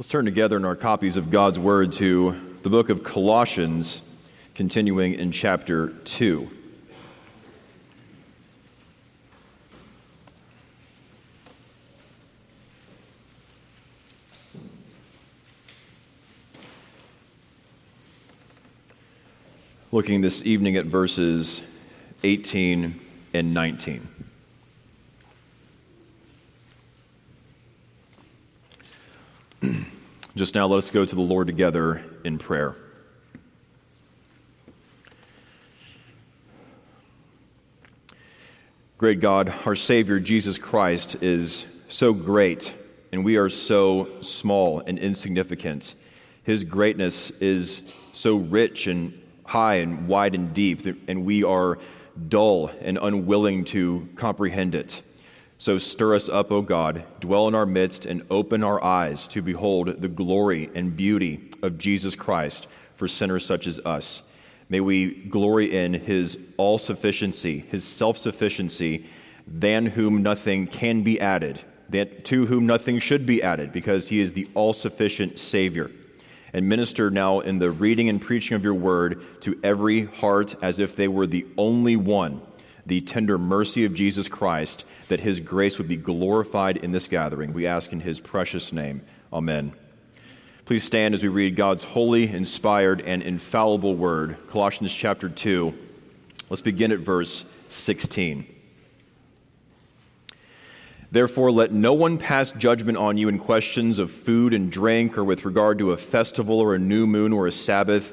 Let's turn together in our copies of God's Word to the book of Colossians, continuing in chapter 2. Looking this evening at verses 18 and 19. Just now, let us go to the Lord together in prayer. Great God, our Savior Jesus Christ is so great, and we are so small and insignificant. His greatness is so rich and high and wide and deep, and we are dull and unwilling to comprehend it. So stir us up, O God, dwell in our midst, and open our eyes to behold the glory and beauty of Jesus Christ for sinners such as us. May we glory in his all sufficiency, his self sufficiency, than whom nothing can be added, that to whom nothing should be added, because he is the all sufficient Savior. And minister now in the reading and preaching of your word to every heart as if they were the only one, the tender mercy of Jesus Christ that his grace would be glorified in this gathering. We ask in his precious name. Amen. Please stand as we read God's holy, inspired, and infallible word, Colossians chapter 2. Let's begin at verse 16. Therefore, let no one pass judgment on you in questions of food and drink, or with regard to a festival, or a new moon, or a Sabbath.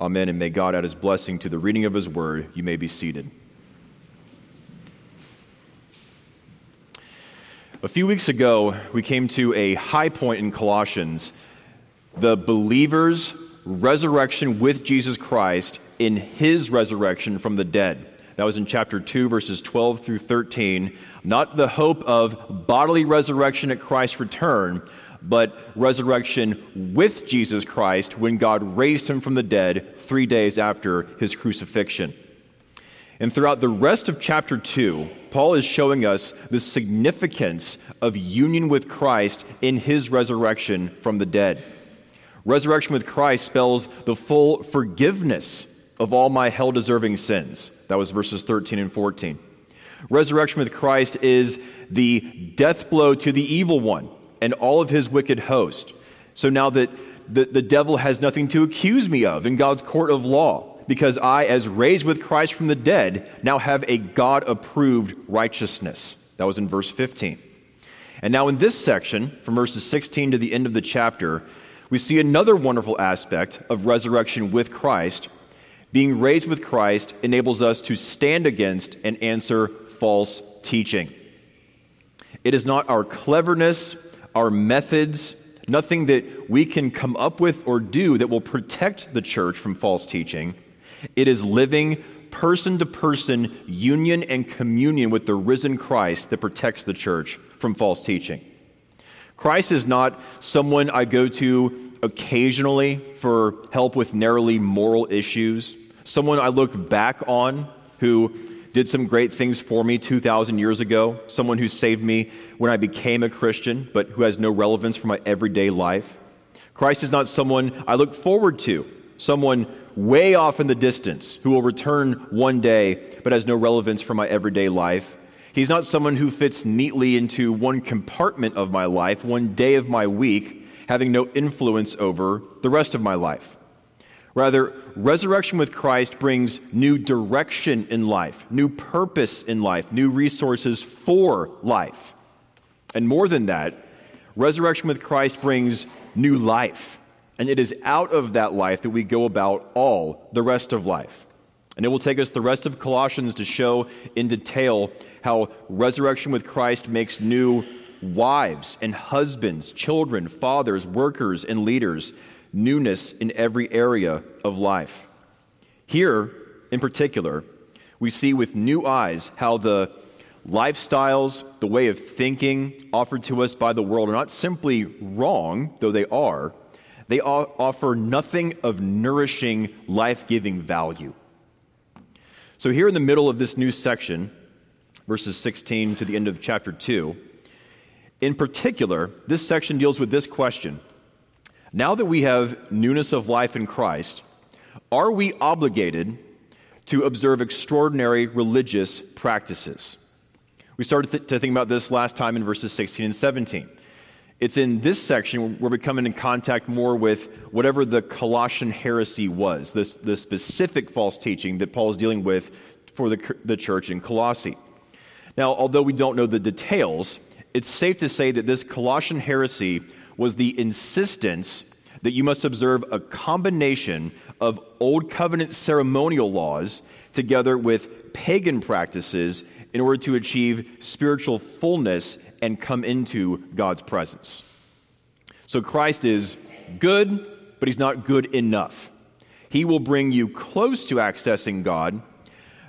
Amen. And may God add his blessing to the reading of his word. You may be seated. A few weeks ago, we came to a high point in Colossians the believer's resurrection with Jesus Christ in his resurrection from the dead. That was in chapter 2, verses 12 through 13. Not the hope of bodily resurrection at Christ's return, but resurrection with Jesus Christ when God raised him from the dead three days after his crucifixion. And throughout the rest of chapter 2, Paul is showing us the significance of union with Christ in his resurrection from the dead. Resurrection with Christ spells the full forgiveness of all my hell deserving sins. That was verses 13 and 14. Resurrection with Christ is the death blow to the evil one and all of his wicked host. So now that the, the devil has nothing to accuse me of in God's court of law because I, as raised with Christ from the dead, now have a God approved righteousness. That was in verse 15. And now, in this section, from verses 16 to the end of the chapter, we see another wonderful aspect of resurrection with Christ. Being raised with Christ enables us to stand against and answer false teaching. It is not our cleverness, our methods, nothing that we can come up with or do that will protect the church from false teaching. It is living person to person union and communion with the risen Christ that protects the church from false teaching. Christ is not someone I go to occasionally for help with narrowly moral issues, someone I look back on who did some great things for me 2,000 years ago, someone who saved me when I became a Christian, but who has no relevance for my everyday life. Christ is not someone I look forward to, someone way off in the distance who will return one day but has no relevance for my everyday life. He's not someone who fits neatly into one compartment of my life, one day of my week, having no influence over the rest of my life. Rather, resurrection with Christ brings new direction in life, new purpose in life, new resources for life. And more than that, resurrection with Christ brings new life and it is out of that life that we go about all the rest of life. And it will take us the rest of Colossians to show in detail how resurrection with Christ makes new wives and husbands, children, fathers, workers, and leaders, newness in every area of life. Here, in particular, we see with new eyes how the lifestyles, the way of thinking offered to us by the world are not simply wrong, though they are, they offer nothing of nourishing, life giving value. So, here in the middle of this new section, verses 16 to the end of chapter 2, in particular, this section deals with this question Now that we have newness of life in Christ, are we obligated to observe extraordinary religious practices? We started th- to think about this last time in verses 16 and 17. It's in this section where we come in contact more with whatever the Colossian heresy was, this, the specific false teaching that Paul is dealing with for the, the church in Colossae. Now, although we don't know the details, it's safe to say that this Colossian heresy was the insistence that you must observe a combination of Old Covenant ceremonial laws together with pagan practices in order to achieve spiritual fullness and come into God's presence. So Christ is good, but he's not good enough. He will bring you close to accessing God,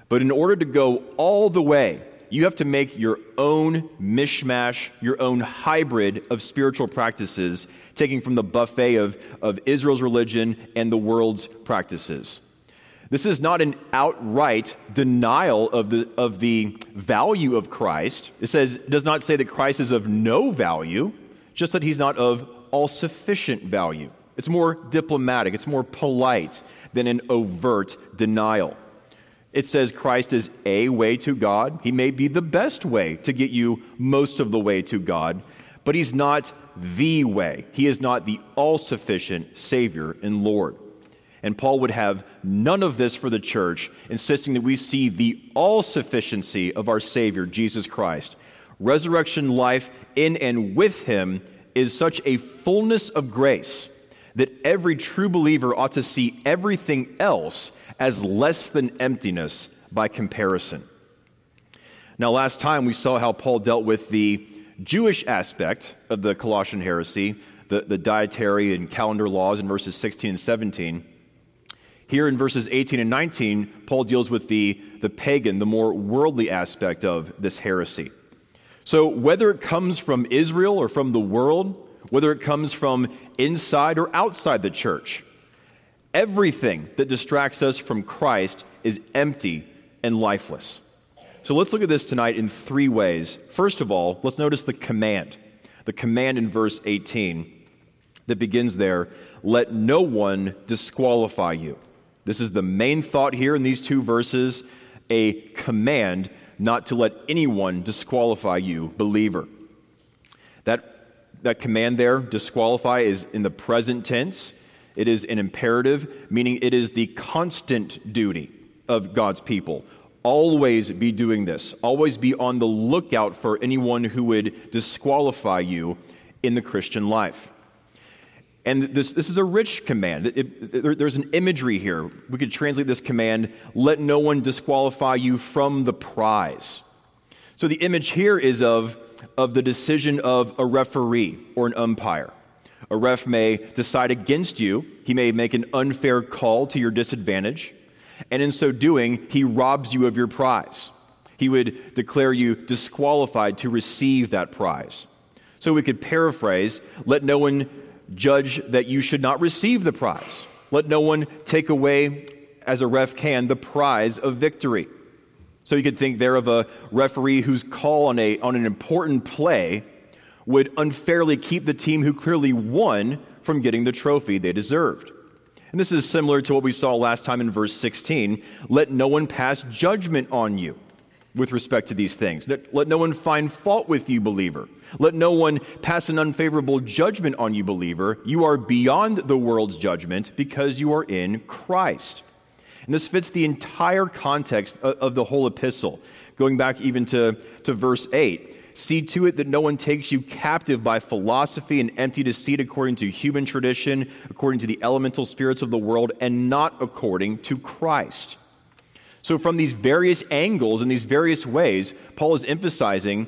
but in order to go all the way, you have to make your own mishmash, your own hybrid of spiritual practices, taking from the buffet of, of Israel's religion and the world's practices. This is not an outright denial of the, of the value of Christ. It says, it does not say that Christ is of no value, just that he's not of all sufficient value. It's more diplomatic, it's more polite than an overt denial. It says Christ is a way to God. He may be the best way to get you most of the way to God, but he's not the way. He is not the all sufficient Savior and Lord. And Paul would have none of this for the church, insisting that we see the all sufficiency of our Savior, Jesus Christ. Resurrection life in and with Him is such a fullness of grace that every true believer ought to see everything else as less than emptiness by comparison. Now, last time we saw how Paul dealt with the Jewish aspect of the Colossian heresy, the, the dietary and calendar laws in verses 16 and 17. Here in verses 18 and 19, Paul deals with the, the pagan, the more worldly aspect of this heresy. So, whether it comes from Israel or from the world, whether it comes from inside or outside the church, everything that distracts us from Christ is empty and lifeless. So, let's look at this tonight in three ways. First of all, let's notice the command. The command in verse 18 that begins there let no one disqualify you. This is the main thought here in these two verses a command not to let anyone disqualify you, believer. That, that command there, disqualify, is in the present tense. It is an imperative, meaning it is the constant duty of God's people. Always be doing this. Always be on the lookout for anyone who would disqualify you in the Christian life. And this, this is a rich command. It, it, there, there's an imagery here. We could translate this command let no one disqualify you from the prize. So the image here is of, of the decision of a referee or an umpire. A ref may decide against you, he may make an unfair call to your disadvantage, and in so doing, he robs you of your prize. He would declare you disqualified to receive that prize. So we could paraphrase let no one judge that you should not receive the prize. Let no one take away, as a ref can, the prize of victory. So you could think there of a referee whose call on, a, on an important play would unfairly keep the team who clearly won from getting the trophy they deserved. And this is similar to what we saw last time in verse 16. Let no one pass judgment on you with respect to these things. Let no one find fault with you, believer. Let no one pass an unfavorable judgment on you, believer. You are beyond the world's judgment because you are in Christ. And this fits the entire context of the whole epistle, going back even to, to verse 8. See to it that no one takes you captive by philosophy and empty deceit according to human tradition, according to the elemental spirits of the world, and not according to Christ. So, from these various angles and these various ways, Paul is emphasizing,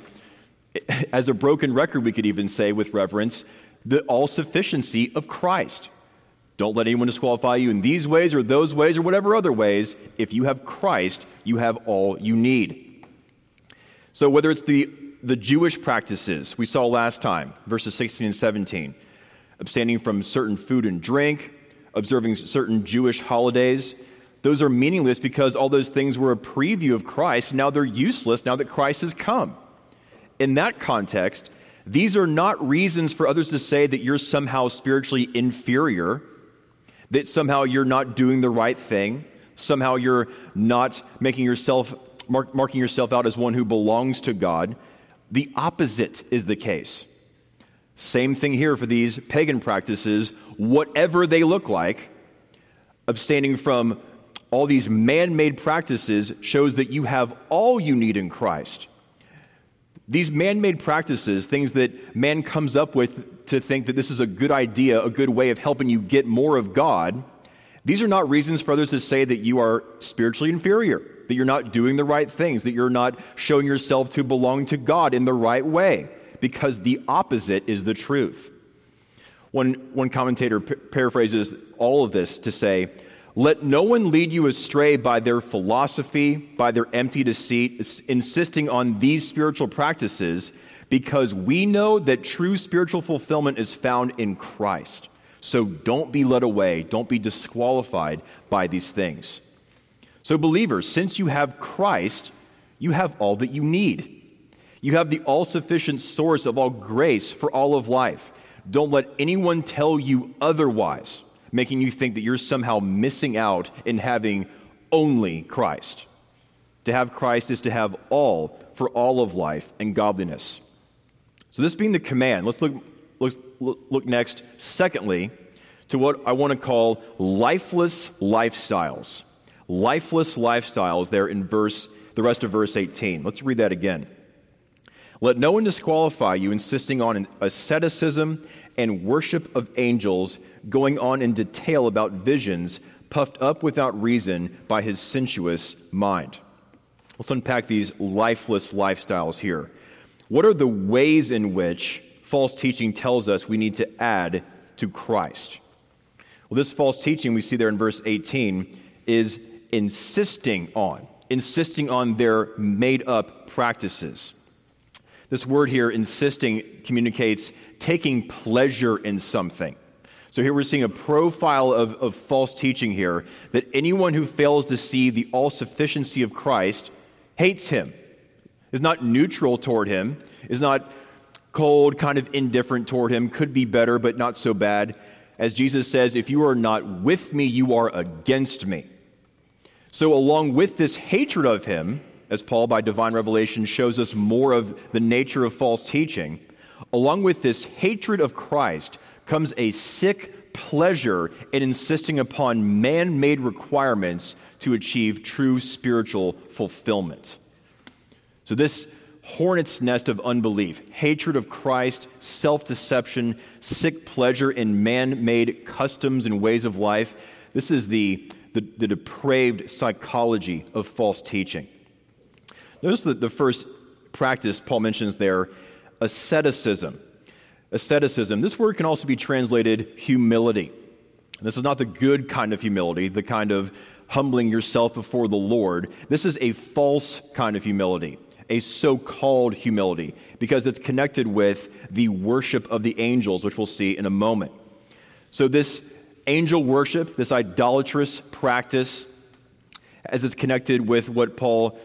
as a broken record, we could even say with reverence, the all sufficiency of Christ. Don't let anyone disqualify you in these ways or those ways or whatever other ways. If you have Christ, you have all you need. So, whether it's the, the Jewish practices we saw last time, verses 16 and 17, abstaining from certain food and drink, observing certain Jewish holidays, those are meaningless because all those things were a preview of Christ. Now they're useless now that Christ has come. In that context, these are not reasons for others to say that you're somehow spiritually inferior, that somehow you're not doing the right thing, somehow you're not making yourself mark, marking yourself out as one who belongs to God. The opposite is the case. Same thing here for these pagan practices, whatever they look like, abstaining from all these man made practices shows that you have all you need in Christ. These man made practices, things that man comes up with to think that this is a good idea, a good way of helping you get more of God, these are not reasons for others to say that you are spiritually inferior, that you're not doing the right things, that you're not showing yourself to belong to God in the right way, because the opposite is the truth. One, one commentator paraphrases all of this to say, let no one lead you astray by their philosophy, by their empty deceit, insisting on these spiritual practices, because we know that true spiritual fulfillment is found in Christ. So don't be led away, don't be disqualified by these things. So, believers, since you have Christ, you have all that you need. You have the all sufficient source of all grace for all of life. Don't let anyone tell you otherwise making you think that you're somehow missing out in having only Christ. To have Christ is to have all for all of life and godliness. So, this being the command, let's look, look, look next, secondly, to what I want to call lifeless lifestyles. Lifeless lifestyles there in verse, the rest of verse 18. Let's read that again. Let no one disqualify you, insisting on asceticism and worship of angels, going on in detail about visions, puffed up without reason by his sensuous mind. Let's unpack these lifeless lifestyles here. What are the ways in which false teaching tells us we need to add to Christ? Well, this false teaching we see there in verse 18 is insisting on, insisting on their made up practices. This word here, insisting, communicates taking pleasure in something. So here we're seeing a profile of, of false teaching here that anyone who fails to see the all sufficiency of Christ hates him, is not neutral toward him, is not cold, kind of indifferent toward him, could be better, but not so bad. As Jesus says, if you are not with me, you are against me. So, along with this hatred of him, as Paul, by divine revelation, shows us more of the nature of false teaching, along with this hatred of Christ comes a sick pleasure in insisting upon man made requirements to achieve true spiritual fulfillment. So, this hornet's nest of unbelief, hatred of Christ, self deception, sick pleasure in man made customs and ways of life, this is the, the, the depraved psychology of false teaching. Notice that the first practice Paul mentions there asceticism. Asceticism, this word can also be translated humility. This is not the good kind of humility, the kind of humbling yourself before the Lord. This is a false kind of humility, a so called humility, because it's connected with the worship of the angels, which we'll see in a moment. So, this angel worship, this idolatrous practice, as it's connected with what Paul,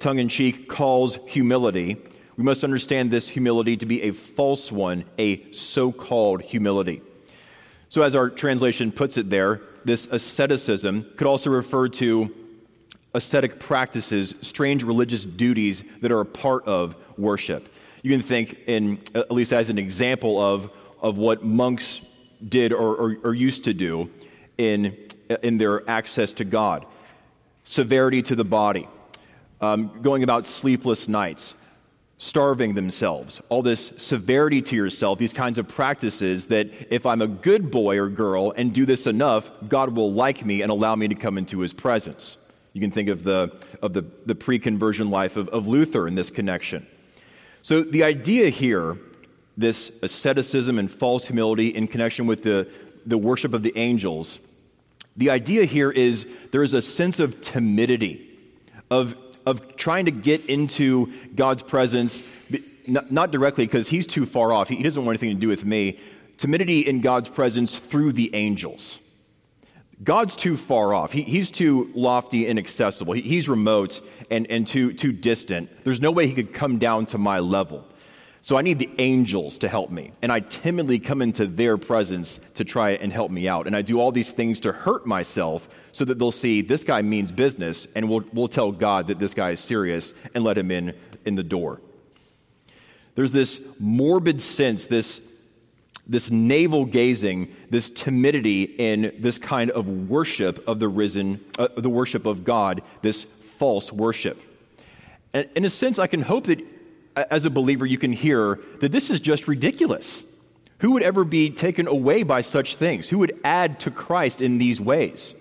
tongue in cheek, calls humility, we must understand this humility to be a false one, a so called humility. So, as our translation puts it there, this asceticism could also refer to ascetic practices, strange religious duties that are a part of worship. You can think, in, at least as an example of, of what monks did or, or, or used to do in, in their access to God severity to the body, um, going about sleepless nights, starving themselves, all this severity to yourself, these kinds of practices that if I'm a good boy or girl and do this enough, God will like me and allow me to come into his presence. You can think of the, of the, the pre conversion life of, of Luther in this connection. So, the idea here, this asceticism and false humility in connection with the the worship of the angels, the idea here is there is a sense of timidity, of, of trying to get into God's presence, not, not directly because he's too far off. He, he doesn't want anything to do with me. Timidity in God's presence through the angels. God's too far off. He, he's too lofty and accessible. He, he's remote and, and too, too distant. There's no way he could come down to my level. So I need the angels to help me. And I timidly come into their presence to try and help me out. And I do all these things to hurt myself so that they'll see this guy means business and we'll, we'll tell God that this guy is serious and let him in in the door. There's this morbid sense, this, this navel gazing, this timidity in this kind of worship of the risen, uh, the worship of God, this false worship. And in a sense, I can hope that as a believer, you can hear that this is just ridiculous. Who would ever be taken away by such things? Who would add to Christ in these ways?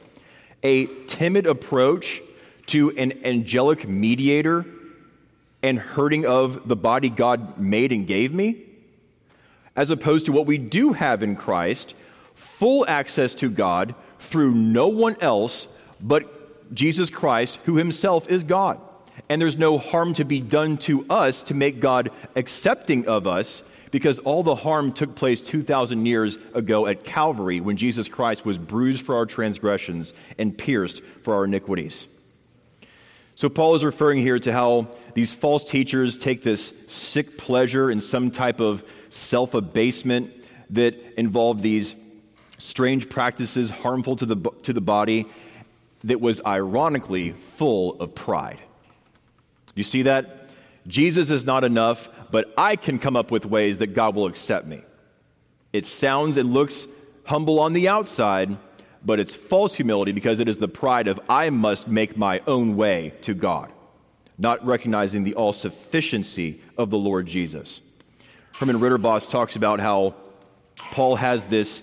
A timid approach to an angelic mediator and hurting of the body God made and gave me, as opposed to what we do have in Christ full access to God through no one else but Jesus Christ, who himself is God and there's no harm to be done to us to make God accepting of us because all the harm took place 2,000 years ago at Calvary when Jesus Christ was bruised for our transgressions and pierced for our iniquities. So, Paul is referring here to how these false teachers take this sick pleasure in some type of self abasement that involved these strange practices harmful to the, to the body that was ironically full of pride. You see that? Jesus is not enough, but I can come up with ways that God will accept me. It sounds and looks humble on the outside, but it's false humility because it is the pride of I must make my own way to God, not recognizing the all sufficiency of the Lord Jesus. Herman Ridderbos talks about how Paul has this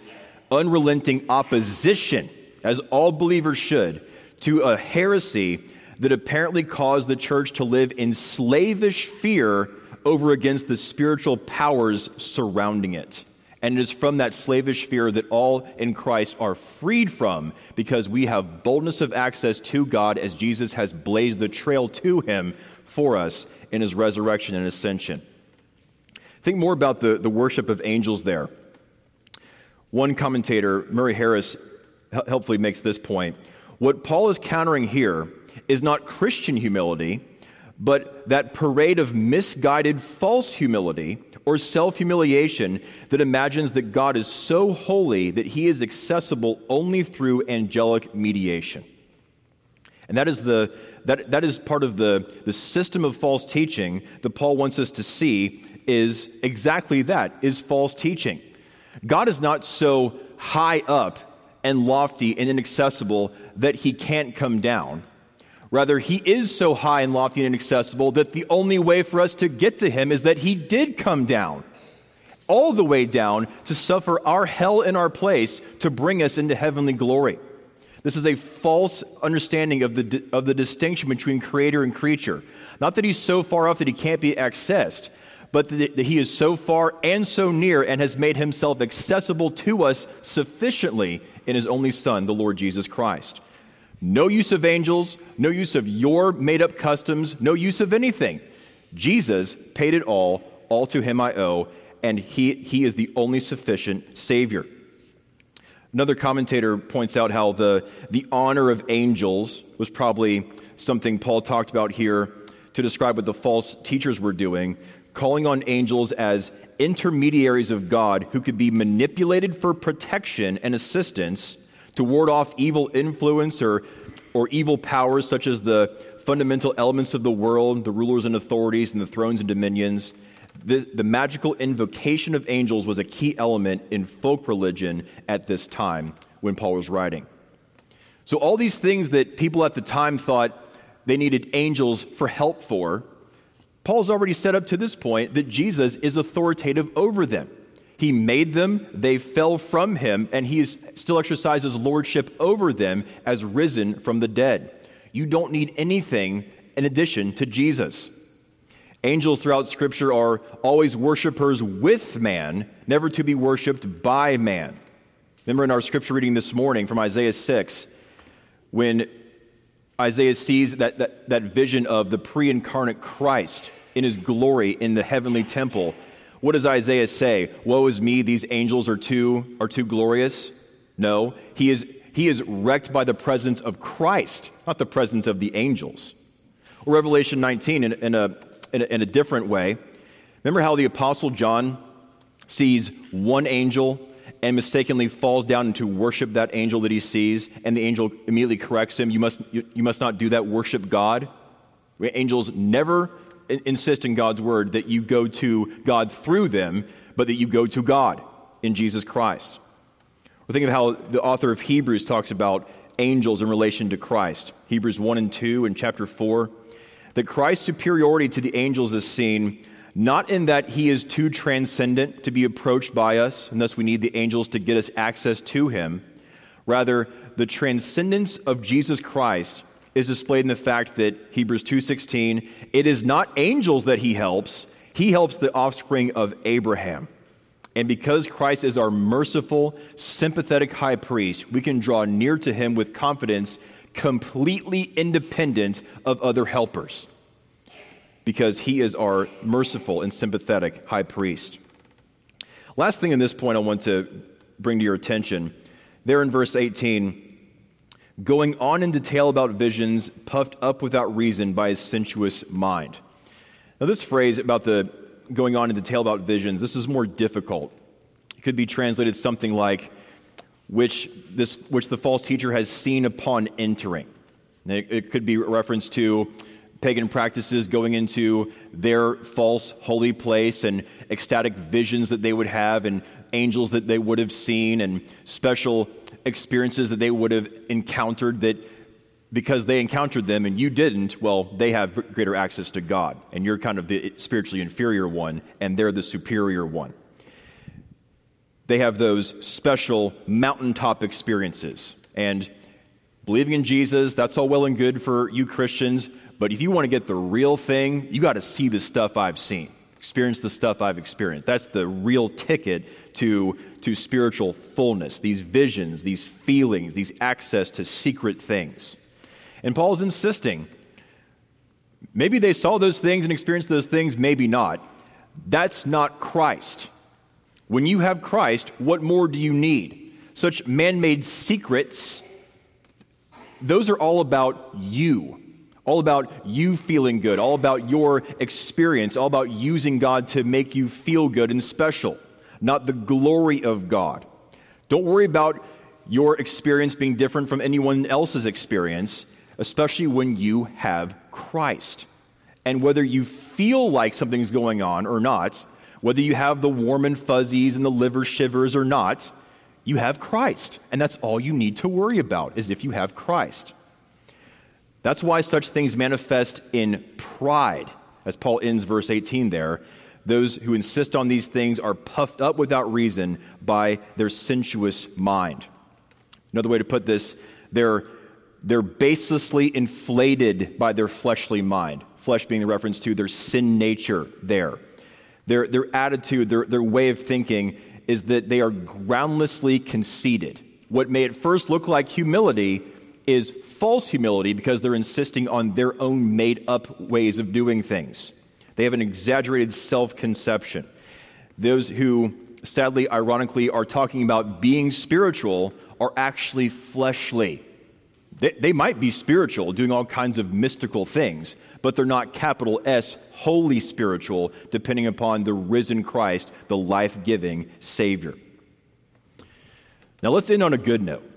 unrelenting opposition, as all believers should, to a heresy that apparently caused the church to live in slavish fear over against the spiritual powers surrounding it. And it is from that slavish fear that all in Christ are freed from because we have boldness of access to God as Jesus has blazed the trail to him for us in his resurrection and ascension. Think more about the, the worship of angels there. One commentator, Murray Harris, helpfully makes this point. What Paul is countering here is not Christian humility, but that parade of misguided false humility or self humiliation that imagines that God is so holy that he is accessible only through angelic mediation. And that is, the, that, that is part of the, the system of false teaching that Paul wants us to see is exactly that, is false teaching. God is not so high up and lofty and inaccessible that he can't come down. Rather, he is so high and lofty and inaccessible that the only way for us to get to him is that he did come down, all the way down to suffer our hell in our place to bring us into heavenly glory. This is a false understanding of the, of the distinction between creator and creature. Not that he's so far off that he can't be accessed, but that, that he is so far and so near and has made himself accessible to us sufficiently in his only Son, the Lord Jesus Christ. No use of angels, no use of your made up customs, no use of anything. Jesus paid it all, all to him I owe, and he, he is the only sufficient Savior. Another commentator points out how the, the honor of angels was probably something Paul talked about here to describe what the false teachers were doing, calling on angels as intermediaries of God who could be manipulated for protection and assistance to ward off evil influence or, or evil powers such as the fundamental elements of the world, the rulers and authorities, and the thrones and dominions. The, the magical invocation of angels was a key element in folk religion at this time when Paul was writing. So, all these things that people at the time thought they needed angels for help for, Paul's already set up to this point that Jesus is authoritative over them. He made them, they fell from him, and he still exercises lordship over them as risen from the dead. You don't need anything in addition to Jesus. Angels throughout Scripture are always worshipers with man, never to be worshiped by man. Remember in our scripture reading this morning from Isaiah 6, when Isaiah sees that, that, that vision of the pre incarnate Christ in his glory in the heavenly temple, what does Isaiah say? Woe is me, these angels are too, are too glorious? No, he is, he is wrecked by the presence of Christ, not the presence of the angels. Revelation 19 in, in, a, in, a, in a different way. Remember how the Apostle John sees one angel and mistakenly falls down to worship that angel that he sees, and the angel immediately corrects him. You must, you, you must not do that, worship God. Angels never insist in God's word that you go to God through them, but that you go to God in Jesus Christ. We're thinking of how the author of Hebrews talks about angels in relation to Christ. Hebrews 1 and 2 and chapter 4. That Christ's superiority to the angels is seen not in that he is too transcendent to be approached by us, and thus we need the angels to get us access to him. Rather, the transcendence of Jesus Christ is displayed in the fact that Hebrews 2:16, it is not angels that he helps, he helps the offspring of Abraham. And because Christ is our merciful, sympathetic high priest, we can draw near to him with confidence, completely independent of other helpers. Because he is our merciful and sympathetic high priest. Last thing in this point I want to bring to your attention there in verse 18 going on in detail about visions, puffed up without reason by his sensuous mind. Now, this phrase about the going on in detail about visions, this is more difficult. It could be translated something like, which, this, which the false teacher has seen upon entering. It, it could be a reference to pagan practices going into their false holy place and ecstatic visions that they would have and angels that they would have seen and special experiences that they would have encountered that because they encountered them and you didn't, well, they have greater access to God. And you're kind of the spiritually inferior one, and they're the superior one. They have those special mountaintop experiences. And believing in Jesus, that's all well and good for you Christians. But if you want to get the real thing, you got to see the stuff I've seen, experience the stuff I've experienced. That's the real ticket to, to spiritual fullness, these visions, these feelings, these access to secret things. And Paul's insisting maybe they saw those things and experienced those things, maybe not. That's not Christ. When you have Christ, what more do you need? Such man made secrets, those are all about you, all about you feeling good, all about your experience, all about using God to make you feel good and special, not the glory of God. Don't worry about your experience being different from anyone else's experience especially when you have Christ. And whether you feel like something's going on or not, whether you have the warm and fuzzies and the liver shivers or not, you have Christ. And that's all you need to worry about, is if you have Christ. That's why such things manifest in pride, as Paul ends verse 18 there. Those who insist on these things are puffed up without reason by their sensuous mind. Another way to put this, they're they're baselessly inflated by their fleshly mind. Flesh being the reference to their sin nature there. Their, their attitude, their, their way of thinking is that they are groundlessly conceited. What may at first look like humility is false humility because they're insisting on their own made up ways of doing things. They have an exaggerated self conception. Those who, sadly, ironically, are talking about being spiritual are actually fleshly. They, they might be spiritual, doing all kinds of mystical things, but they're not capital S, holy spiritual, depending upon the risen Christ, the life giving Savior. Now let's end on a good note.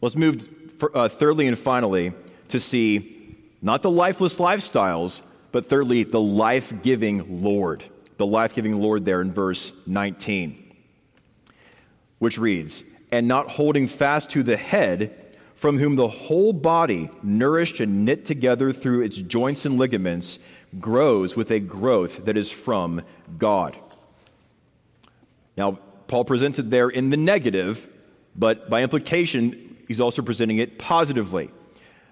Let's move for, uh, thirdly and finally to see not the lifeless lifestyles, but thirdly, the life giving Lord. The life giving Lord there in verse 19, which reads, And not holding fast to the head, from whom the whole body, nourished and knit together through its joints and ligaments, grows with a growth that is from God. Now, Paul presents it there in the negative, but by implication, he's also presenting it positively.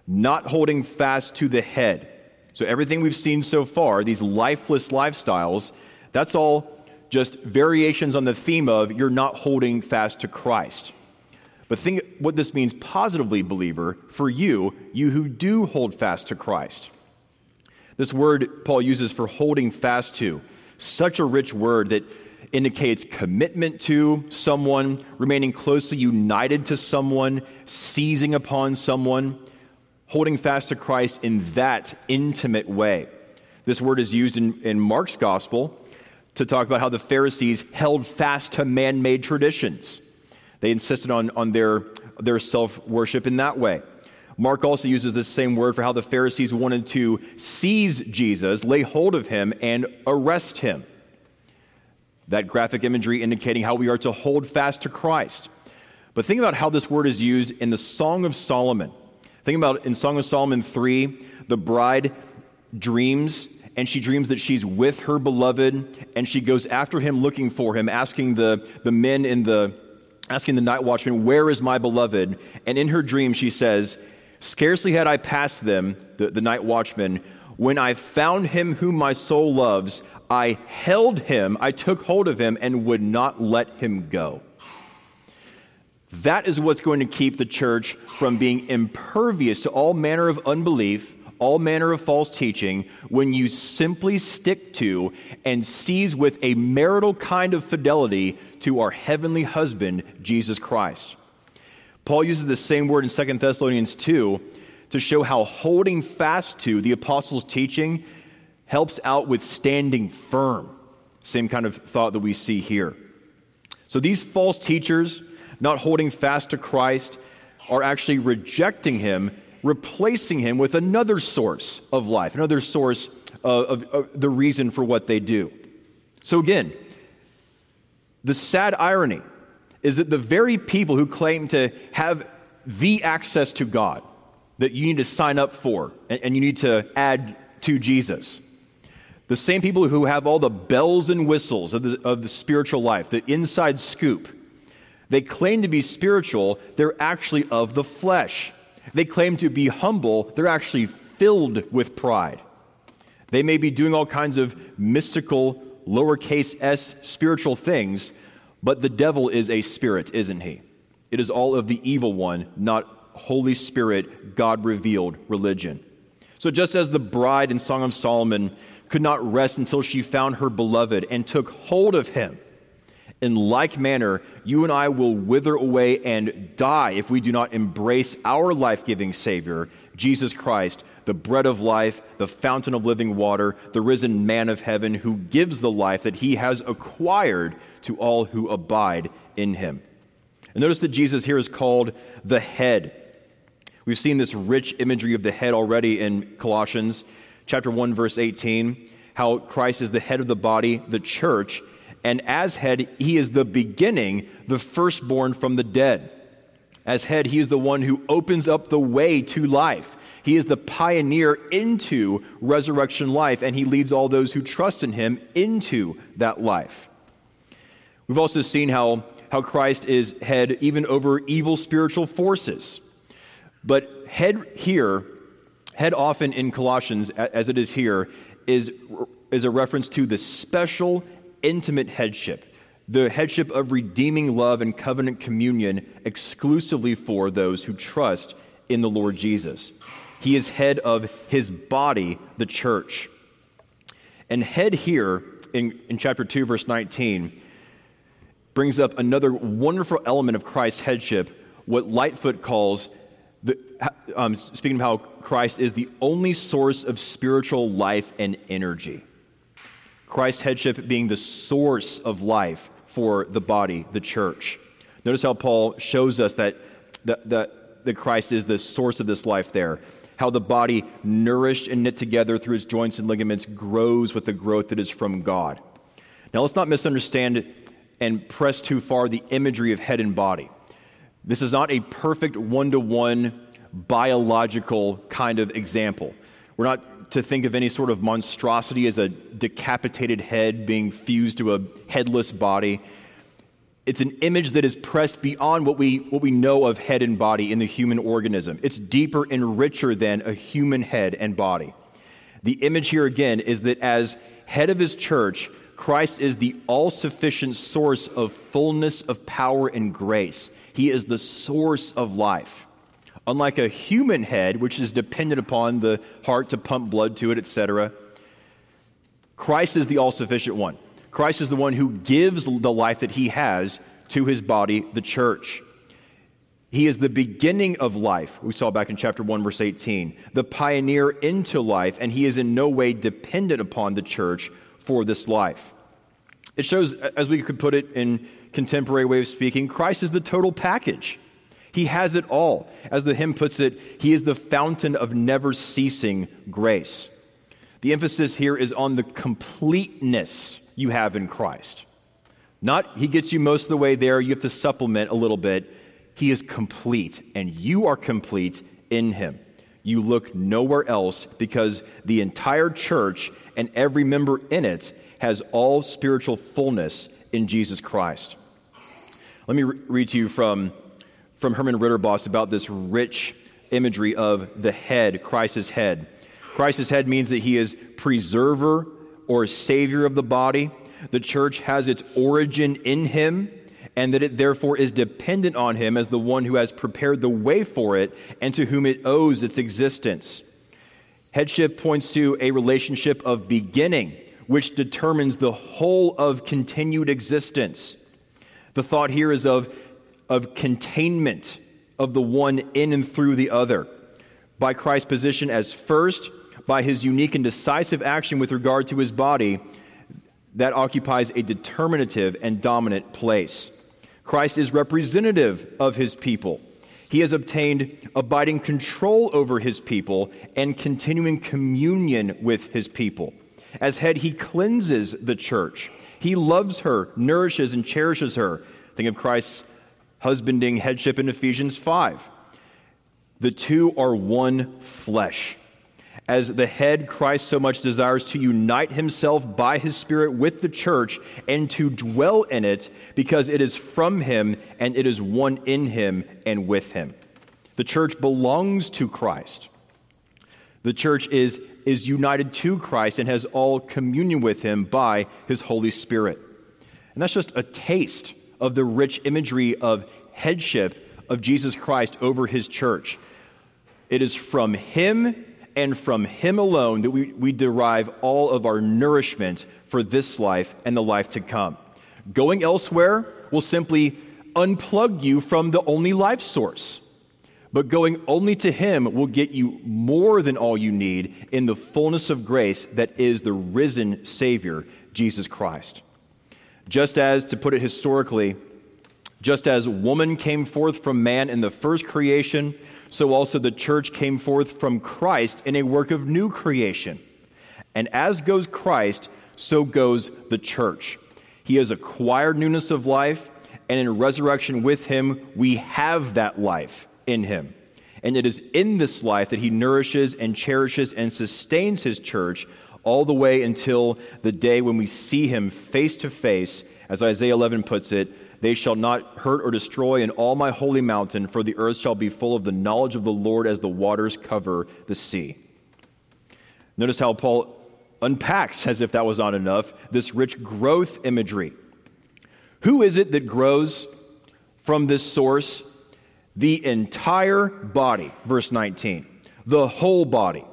Not holding fast to the head. So, everything we've seen so far, these lifeless lifestyles, that's all just variations on the theme of you're not holding fast to Christ. But think what this means positively, believer, for you, you who do hold fast to Christ. This word Paul uses for holding fast to, such a rich word that indicates commitment to someone, remaining closely united to someone, seizing upon someone, holding fast to Christ in that intimate way. This word is used in, in Mark's gospel to talk about how the Pharisees held fast to man made traditions. They insisted on, on their, their self worship in that way. Mark also uses this same word for how the Pharisees wanted to seize Jesus, lay hold of him, and arrest him. That graphic imagery indicating how we are to hold fast to Christ. But think about how this word is used in the Song of Solomon. Think about in Song of Solomon 3, the bride dreams and she dreams that she's with her beloved and she goes after him looking for him asking the, the men in the asking the night watchman where is my beloved and in her dream she says scarcely had i passed them the, the night watchman when i found him whom my soul loves i held him i took hold of him and would not let him go that is what's going to keep the church from being impervious to all manner of unbelief all manner of false teaching when you simply stick to and seize with a marital kind of fidelity to our heavenly husband, Jesus Christ. Paul uses the same word in 2 Thessalonians 2 to show how holding fast to the apostles' teaching helps out with standing firm. Same kind of thought that we see here. So these false teachers, not holding fast to Christ, are actually rejecting him replacing him with another source of life, another source of, of, of, the reason for what they do. So, again, the sad irony is that the very people who claim to have the access to God that you need to sign up for and, and you need to add to Jesus, the same people who have all the bells and whistles of the, of the spiritual life, the inside scoop, they claim to be spiritual, they're actually of the flesh. They claim to be humble, they're actually filled with pride. They may be doing all kinds of mystical, lowercase s spiritual things, but the devil is a spirit, isn't he? It is all of the evil one, not Holy Spirit, God revealed religion. So, just as the bride in Song of Solomon could not rest until she found her beloved and took hold of him, in like manner, you and I will wither away and die if we do not embrace our life giving Savior, Jesus Christ, the bread of life, the fountain of living water, the risen man of heaven, who gives the life that he has acquired to all who abide in him. And notice that Jesus here is called the head. We've seen this rich imagery of the head already in Colossians chapter 1 verse 18, how Christ is the head of the body, the church, and as head, he is the beginning, the firstborn from the dead. As head, he is the one who opens up the way to life. He is the pioneer into resurrection life, and he leads all those who trust in him into that life. We've also seen how, how Christ is head even over evil spiritual forces. But head here, head often in Colossians, as it is here, is, is a reference to the special intimate headship, the headship of redeeming love and covenant communion exclusively for those who trust in the Lord Jesus. He is head of his body, the church. And head here in, in chapter 2, verse 19, brings up another wonderful element of Christ's headship, what Lightfoot calls um, speaking of how Christ is the only source of spiritual life and energy. Christ's headship being the source of life for the body, the church. Notice how Paul shows us that, that, that, that Christ is the source of this life there. How the body, nourished and knit together through its joints and ligaments, grows with the growth that is from God. Now, let's not misunderstand and press too far the imagery of head and body. This is not a perfect one to one biological kind of example. We're not to think of any sort of monstrosity as a decapitated head being fused to a headless body. It's an image that is pressed beyond what we, what we know of head and body in the human organism. It's deeper and richer than a human head and body. The image here again is that as head of his church, Christ is the all sufficient source of fullness of power and grace. He is the source of life. Unlike a human head, which is dependent upon the heart to pump blood to it, etc., Christ is the all sufficient one. Christ is the one who gives the life that he has to his body, the church. He is the beginning of life, we saw back in chapter 1, verse 18, the pioneer into life, and he is in no way dependent upon the church for this life. It shows, as we could put it in contemporary way of speaking, Christ is the total package. He has it all. As the hymn puts it, He is the fountain of never ceasing grace. The emphasis here is on the completeness you have in Christ. Not He gets you most of the way there, you have to supplement a little bit. He is complete, and you are complete in Him. You look nowhere else because the entire church and every member in it has all spiritual fullness in Jesus Christ. Let me re- read to you from, from Herman Ridderbos about this rich imagery of the head, Christ's head. Christ's head means that he is preserver or savior of the body. The church has its origin in him, and that it therefore is dependent on him as the one who has prepared the way for it and to whom it owes its existence. Headship points to a relationship of beginning, which determines the whole of continued existence. The thought here is of, of containment of the one in and through the other. By Christ's position as first, by his unique and decisive action with regard to his body, that occupies a determinative and dominant place. Christ is representative of his people. He has obtained abiding control over his people and continuing communion with his people. As head, he cleanses the church. He loves her, nourishes, and cherishes her. Think of Christ's husbanding headship in Ephesians 5. The two are one flesh. As the head, Christ so much desires to unite himself by his Spirit with the church and to dwell in it because it is from him and it is one in him and with him. The church belongs to Christ. The church is, is united to Christ and has all communion with him by his Holy Spirit. And that's just a taste of the rich imagery of headship of Jesus Christ over his church. It is from him and from Him alone that we, we derive all of our nourishment for this life and the life to come. Going elsewhere will simply unplug you from the only life source. But going only to Him will get you more than all you need in the fullness of grace that is the risen Savior, Jesus Christ. Just as, to put it historically, just as woman came forth from man in the first creation, so also the church came forth from Christ in a work of new creation. And as goes Christ, so goes the church. He has acquired newness of life, and in resurrection with him, we have that life in him. And it is in this life that he nourishes and cherishes and sustains his church all the way until the day when we see him face to face, as Isaiah 11 puts it they shall not hurt or destroy in all my holy mountain, for the earth shall be full of the knowledge of the Lord as the waters cover the sea. Notice how Paul unpacks, as if that was not enough, this rich growth imagery. Who is it that grows from this source? The entire body, verse 19. The whole body.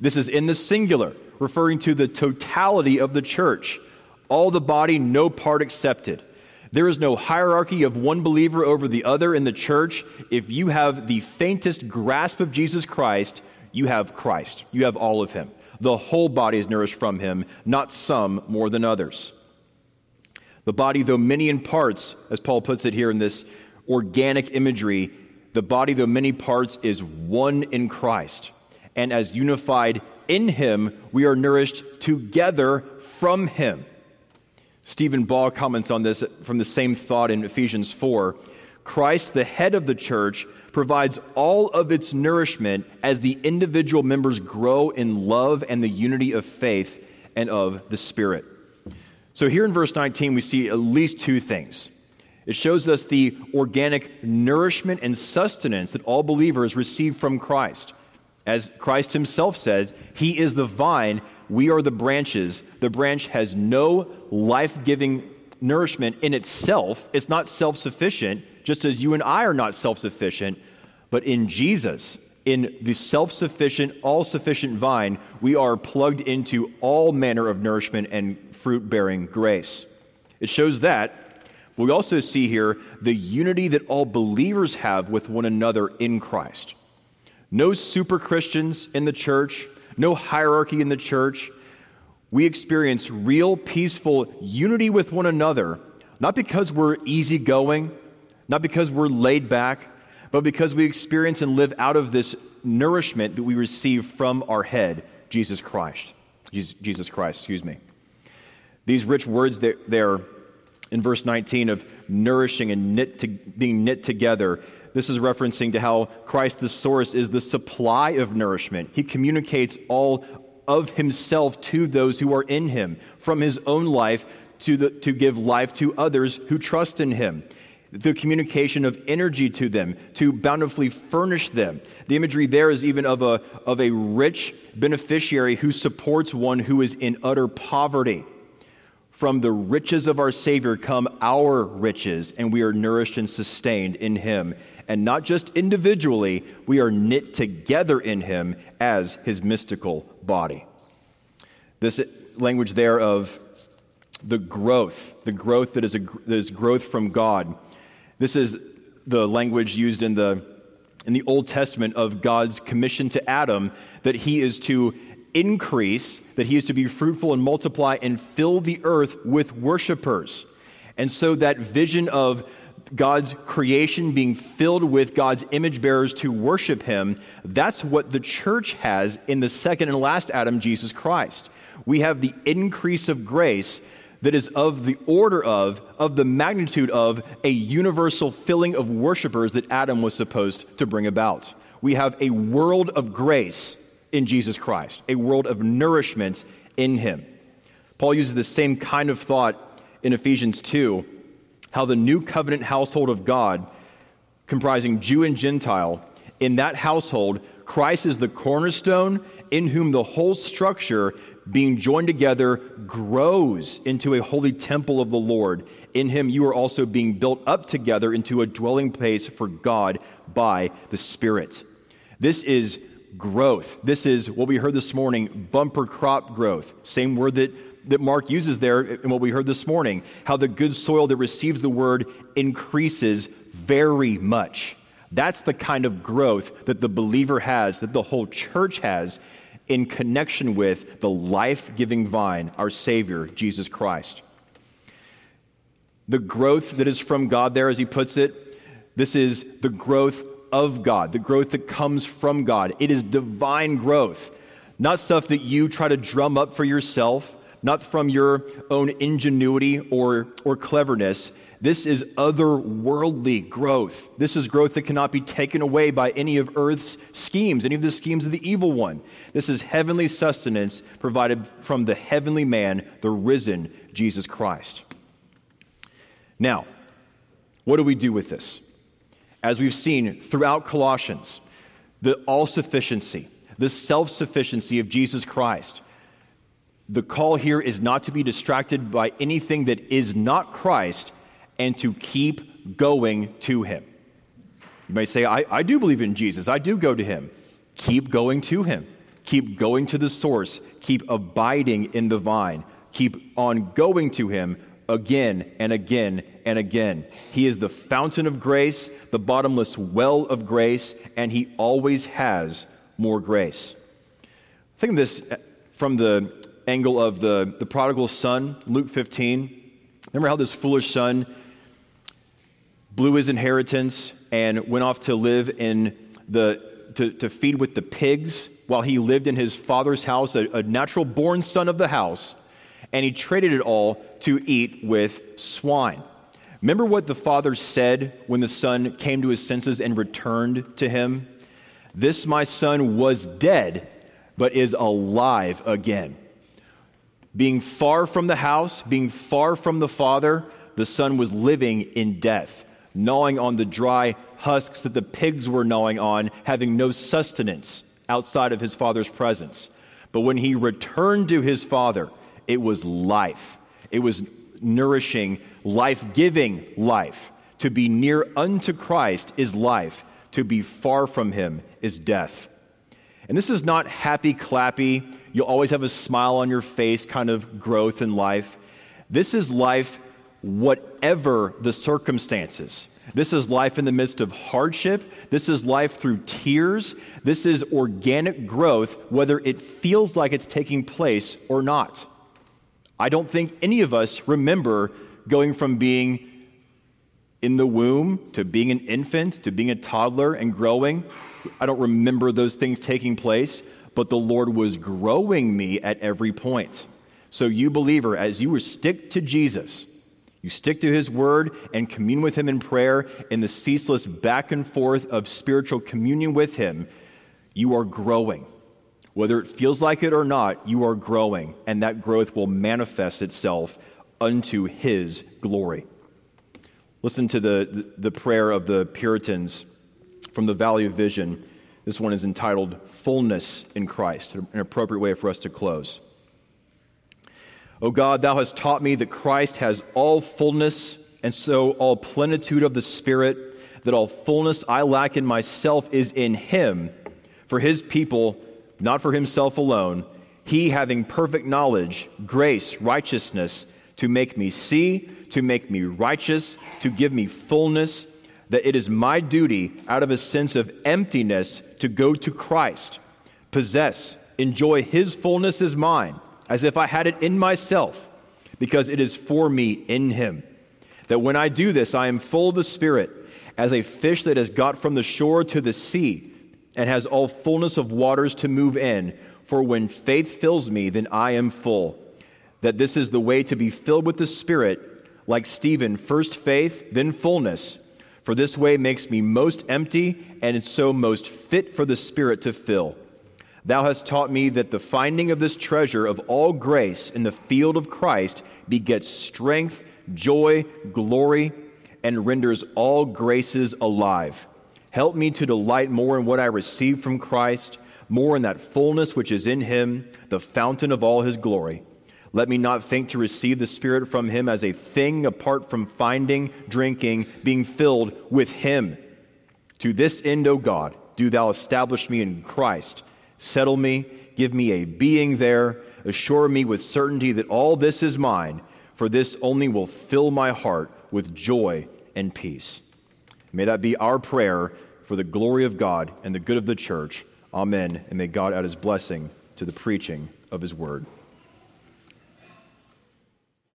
This is in the singular, referring to the totality of the church. All the body, no part excepted. There is no hierarchy of one believer over the other in the church. If you have the faintest grasp of Jesus Christ, you have Christ. You have all of him. The whole body is nourished from him, not some more than others. The body, though many in parts, as Paul puts it here in this organic imagery, the body, though many parts, is one in Christ. And as unified in him, we are nourished together from him. Stephen Baugh comments on this from the same thought in Ephesians 4. Christ, the head of the church, provides all of its nourishment as the individual members grow in love and the unity of faith and of the Spirit. So, here in verse 19, we see at least two things. It shows us the organic nourishment and sustenance that all believers receive from Christ. As Christ himself said, He is the vine, We are the branches. The branch has no life giving nourishment in itself, it's not self sufficient, just as you and I are not self sufficient. But in Jesus, in the self sufficient, all sufficient vine, we are plugged into all manner of nourishment and fruit bearing grace. It shows that. We also see here the unity that all believers have with one another in Christ. No super Christians in the church, no hierarchy in the church. We experience real, peaceful unity with one another, not because we're easygoing, not because we're laid back, but because we experience and live out of this nourishment that we receive from our head, Jesus Christ. Jesus Christ, excuse me. These rich words there in verse 19 of nourishing and knit to, being knit together this is referencing to how Christ, the source, is the supply of nourishment. He communicates all of himself to those who are in him, from his own life to, the, to give life to others who trust in him. The communication of energy to them, to bountifully furnish them. The imagery there is even of a, of a rich beneficiary who supports one who is in utter poverty. From the riches of our Savior come our riches, and we are nourished and sustained in Him and not just individually, we are knit together in him as his mystical body. This language there of the growth, the growth that is, a, that is growth from God. This is the language used in the, in the Old Testament of God's commission to Adam that he is to increase, that he is to be fruitful and multiply and fill the earth with worshipers. And so that vision of God's creation being filled with God's image bearers to worship him, that's what the church has in the second and last Adam, Jesus Christ. We have the increase of grace that is of the order of, of the magnitude of a universal filling of worshipers that Adam was supposed to bring about. We have a world of grace in Jesus Christ, a world of nourishment in him. Paul uses the same kind of thought in Ephesians 2 how the new covenant household of God, comprising Jew and Gentile, in that household, Christ is the cornerstone in whom the whole structure, being joined together, grows into a holy temple of the Lord. In him, you are also being built up together into a dwelling place for God by the Spirit. This is growth. This is what we heard this morning bumper crop growth. Same word that that Mark uses there in what we heard this morning how the good soil that receives the word increases very much. That's the kind of growth that the believer has, that the whole church has in connection with the life giving vine, our Savior, Jesus Christ. The growth that is from God, there, as he puts it, this is the growth of God, the growth that comes from God. It is divine growth, not stuff that you try to drum up for yourself, not from your own ingenuity or, or cleverness. This is otherworldly growth. This is growth that cannot be taken away by any of earth's schemes, any of the schemes of the evil one. This is heavenly sustenance provided from the heavenly man, the risen Jesus Christ. Now, what do we do with this? As we've seen throughout Colossians, the all sufficiency, the self sufficiency of Jesus Christ the call here is not to be distracted by anything that is not Christ and to keep going to Him. You may say, I, I do believe in Jesus, I do go to Him. Keep going to Him. Keep going to the source. Keep abiding in the vine. Keep on going to Him again and again and again. He is the fountain of grace, the bottomless well of grace, and He always has more grace. Think of this uh, from the angle of the, the prodigal son, Luke 15. Remember how this foolish son blew his inheritance and went off to live in the, to, to feed with the pigs while he lived in his father's house, a, a natural born son of the house, and he traded it all to eat with swine. Remember what the father said when the son came to his senses and returned to him? This, my son, was dead, but is alive again. Being far from the house, being far from the Father, the Son was living in death, gnawing on the dry husks that the pigs were gnawing on, having no sustenance outside of his Father's presence. But when he returned to his Father, it was life. It was nourishing, life giving life. To be near unto Christ is life, to be far from him is death. And this is not happy clappy, you'll always have a smile on your face kind of growth in life. This is life, whatever the circumstances. This is life in the midst of hardship. This is life through tears. This is organic growth, whether it feels like it's taking place or not. I don't think any of us remember going from being in the womb to being an infant to being a toddler and growing. I don't remember those things taking place, but the Lord was growing me at every point. So, you believer, as you stick to Jesus, you stick to his word and commune with him in prayer in the ceaseless back and forth of spiritual communion with him, you are growing. Whether it feels like it or not, you are growing, and that growth will manifest itself unto his glory. Listen to the, the prayer of the Puritans from the Valley of Vision. This one is entitled Fullness in Christ, an appropriate way for us to close. O God, thou hast taught me that Christ has all fullness and so all plenitude of the Spirit, that all fullness I lack in myself is in him, for his people, not for himself alone, he having perfect knowledge, grace, righteousness, to make me see, to make me righteous, to give me fullness, that it is my duty, out of a sense of emptiness, to go to Christ, possess, enjoy his fullness as mine as if I had it in myself, because it is for me in him. That when I do this, I am full of the Spirit, as a fish that has got from the shore to the sea, and has all fullness of waters to move in. For when faith fills me, then I am full. That this is the way to be filled with the Spirit, like Stephen, first faith, then fullness. For this way makes me most empty, and so most fit for the Spirit to fill. Thou hast taught me that the finding of this treasure of all grace in the field of Christ begets strength, joy, glory, and renders all graces alive. Help me to delight more in what I receive from Christ, more in that fullness which is in him, the fountain of all his glory. Let me not think to receive the Spirit from him as a thing apart from finding, drinking, being filled with him. To this end, O God, do thou establish me in Christ Settle me, give me a being there, assure me with certainty that all this is mine, for this only will fill my heart with joy and peace. May that be our prayer for the glory of God and the good of the church. Amen. And may God add his blessing to the preaching of his word.